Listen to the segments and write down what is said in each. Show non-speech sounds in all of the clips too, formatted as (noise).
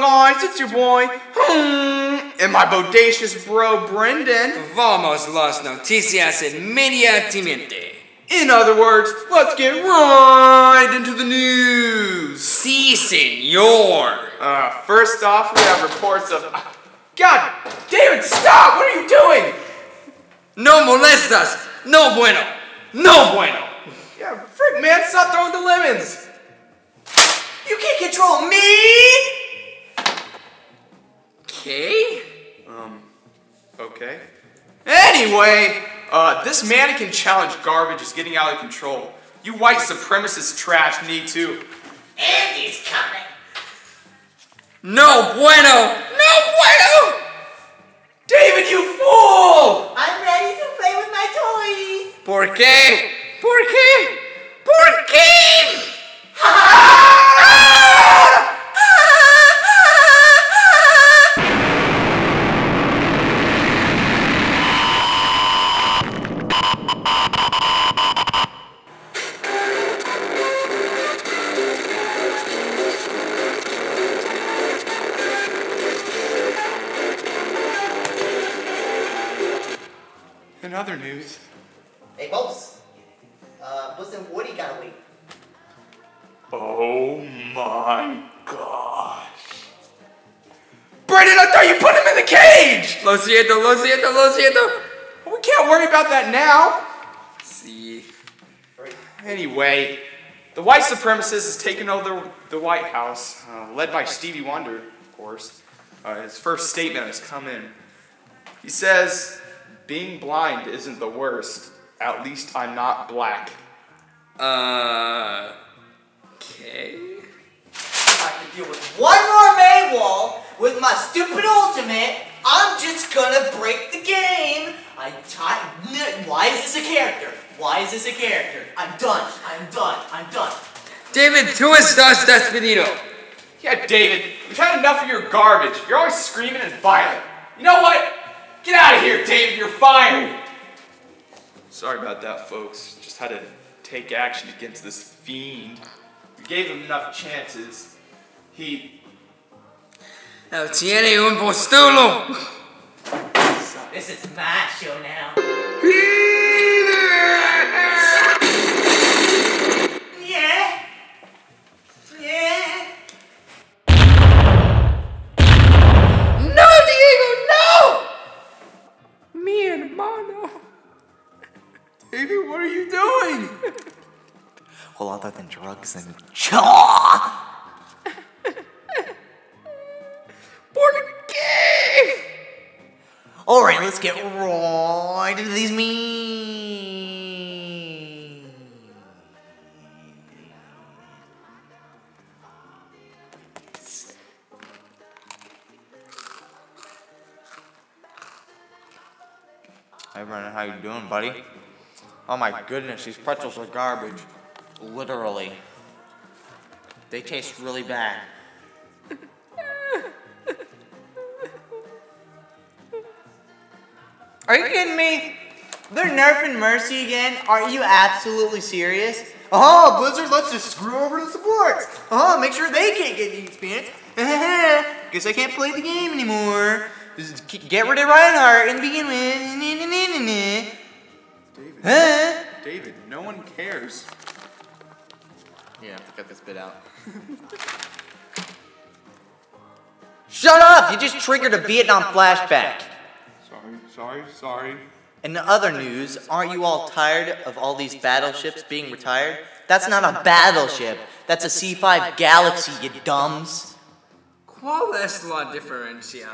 Long Eyes, it's your boy, hmm, and my bodacious bro, Brenden. Vamos las noticias inmediatamente. In other words, let's get right into the news. Sí, señor. Uh, first off, we have reports of. God, David, stop! What are you doing? No molestas. No bueno. No bueno. Yeah, frick, man, stop throwing the lemons. You can't control me! Okay. Um, okay. Anyway, uh, this mannequin challenge garbage is getting out of control. You white supremacist trash need to. Andy's coming. No bueno. No bueno. David, you fool! I'm ready to play with my toys. ¿Por qué? ¿Por qué? ¿Por qué? Other news, Hey, Bubs. Uh, Buzz and Woody got away. oh my gosh. Brenden, I thought you put him in the cage! Lo siento, lo siento, lo siento. We can't worry about that now. See. Anyway, the white supremacist has taken over the White House, uh, led by Stevie Wonder, of course. Uh, his first statement has come in. He says, Being blind isn't the worst. At least I'm not black. Uh. Okay. I can deal with one more Mei wall with my stupid ultimate. I'm just gonna break the game. I t- Why is this a character? Why is this a character? I'm done. I'm done. I'm done. David, tú estás despedido. Yeah, David, we've had enough of your garbage. You're always screaming and violent. You know what? Get out of here, David. You're fired. Sorry about that, folks. Just had to take action against this fiend. We gave him enough chances. He. No tiene un postulo. This is my show now. Other than drugs and chaw. (laughs) ¿Por qué? All right, let's get right into these memes. Hey Brennan, how you doing, buddy? Oh my goodness, these pretzels are garbage. Literally. They taste really bad. Are you kidding me? They're nerfing Mercy again? Are you absolutely serious? Oh, Blizzard, let's just screw over the supports. Oh, make sure they can't get the experience. (laughs) Guess I can't play the game anymore. Get rid of Reinhardt and begin with. David. Huh? David, no one cares. Yeah, I have to cut this bit out. (laughs) Shut up! You just triggered a Vietnam flashback. Sorry, sorry, sorry. In other news, aren't you all tired of all these battleships being retired? That's not a battleship. That's a C5 Galaxy, you dumbs. ¿Cuál es la diferencia?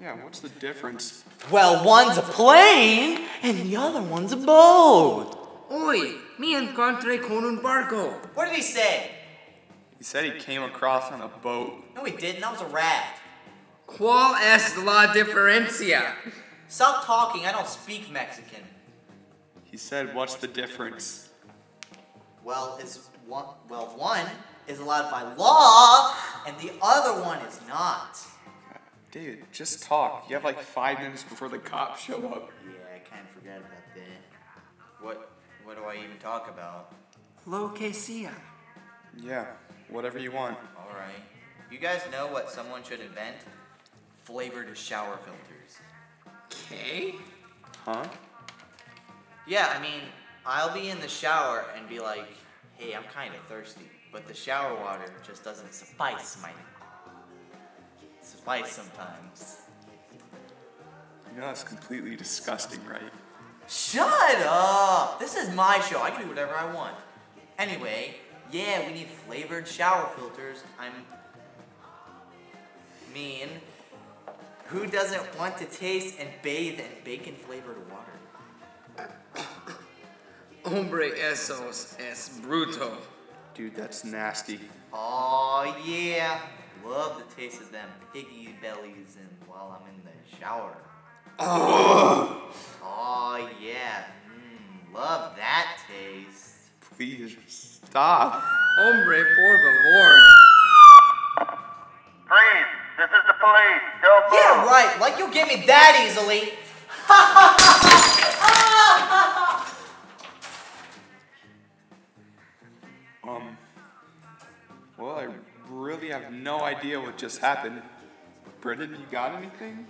Yeah, what's the difference? Well, one's a plane and the other one's a boat. Hoy me encontré con un barco. What did he say? He said he came across on a boat. No, he didn't. That was a raft. ¿Cuál es la diferencia? Stop talking. I don't speak Mexican. He said, What's the difference? Well, it's one. Well, one is allowed by law, and the other one is not. Dude, just talk. You have like five minutes before the cops show up. Yeah, I kind of forgot about that. What? What do I even talk about? Lo que sea. Yeah, whatever you want. All right. You guys know what someone should invent? Flavored shower filters. Okay. Huh? Yeah, I mean, I'll be in the shower and be like, hey, I'm kind of thirsty. But the shower water just doesn't suffice my suffice sometimes. You know that's completely disgusting, right? Shut up! This is my show. I can do whatever I want. Anyway, yeah, we need flavored shower filters. I'm mean. Who doesn't want to taste and bathe in bacon flavored water? (coughs) Hombre esos es bruto. Dude, that's nasty. Oh yeah, love the taste of them piggy bellies and while I'm in the shower. Oh. Oh yeah, mm, love that taste. Please stop. Hombre, por favor. Please, this is the police. Don't move. Yeah, right. Like you'll get me that easily. (laughs) Um. Well, I really have no idea what just happened. Brenden, you got anything?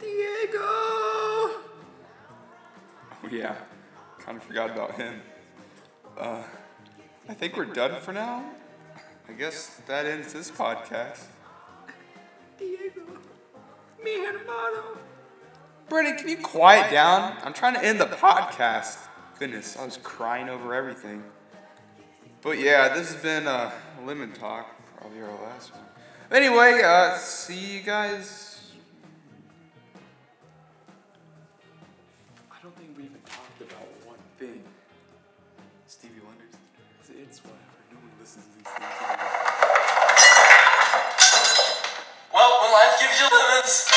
Diego! Oh yeah, kind of forgot about him. Uh, I think we're done for now. I guess that ends this podcast. Diego. Mi hermano. Brenden, can you quiet down? I'm trying to end the podcast. Goodness, I was crying over everything. But yeah, this has been uh, Lemon Talk, probably our last one. Anyway, uh, see you guys. It's whatever. No one listens to these things. Well, when life gives you lemons,